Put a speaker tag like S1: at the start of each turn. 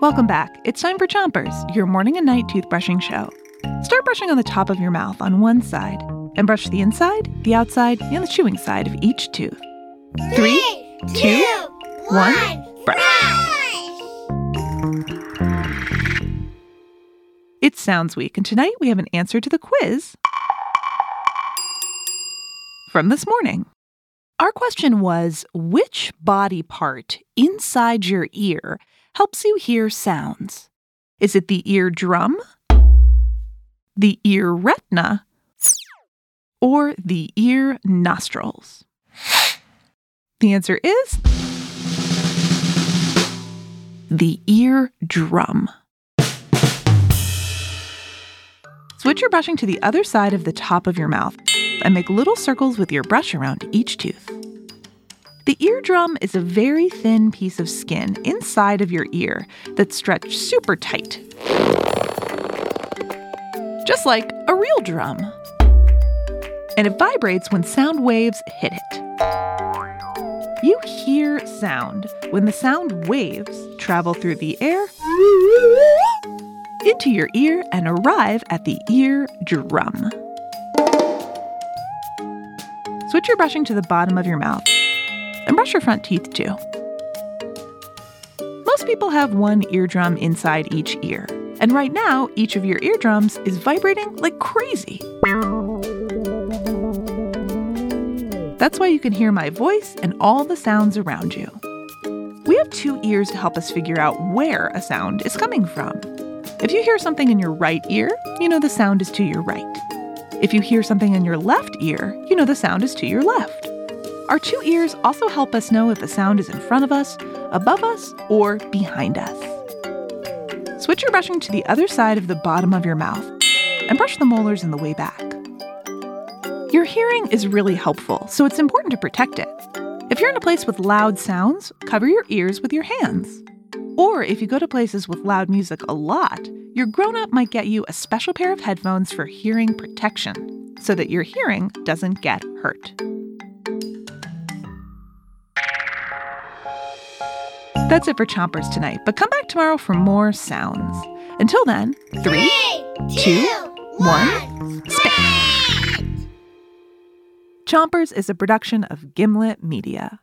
S1: Welcome back. It's time for Chompers, your morning and night toothbrushing show. Start brushing on the top of your mouth on one side and brush the inside, the outside, and the chewing side of each tooth. Three, two, one, brush. It's Sounds Week, and tonight we have an answer to the quiz from this morning. Our question was Which body part inside your ear helps you hear sounds? Is it the eardrum, the ear retina, or the ear nostrils? The answer is the eardrum. Switch your brushing to the other side of the top of your mouth and make little circles with your brush around each tooth. The eardrum is a very thin piece of skin inside of your ear that's stretched super tight. Just like a real drum. And it vibrates when sound waves hit it. You hear sound when the sound waves travel through the air into your ear and arrive at the ear drum. Switch your brushing to the bottom of your mouth and brush your front teeth too. Most people have one eardrum inside each ear, and right now, each of your eardrums is vibrating like crazy. That's why you can hear my voice and all the sounds around you. We have two ears to help us figure out where a sound is coming from. If you hear something in your right ear, you know the sound is to your right. If you hear something in your left ear, you know the sound is to your left. Our two ears also help us know if a sound is in front of us, above us, or behind us. Switch your brushing to the other side of the bottom of your mouth and brush the molars in the way back. Your hearing is really helpful, so it's important to protect it. If you're in a place with loud sounds, cover your ears with your hands. Or if you go to places with loud music a lot, your grown up might get you a special pair of headphones for hearing protection so that your hearing doesn't get hurt. That's it for Chompers tonight, but come back tomorrow for more sounds. Until then, three, two, one, spit! Chompers is a production of Gimlet Media.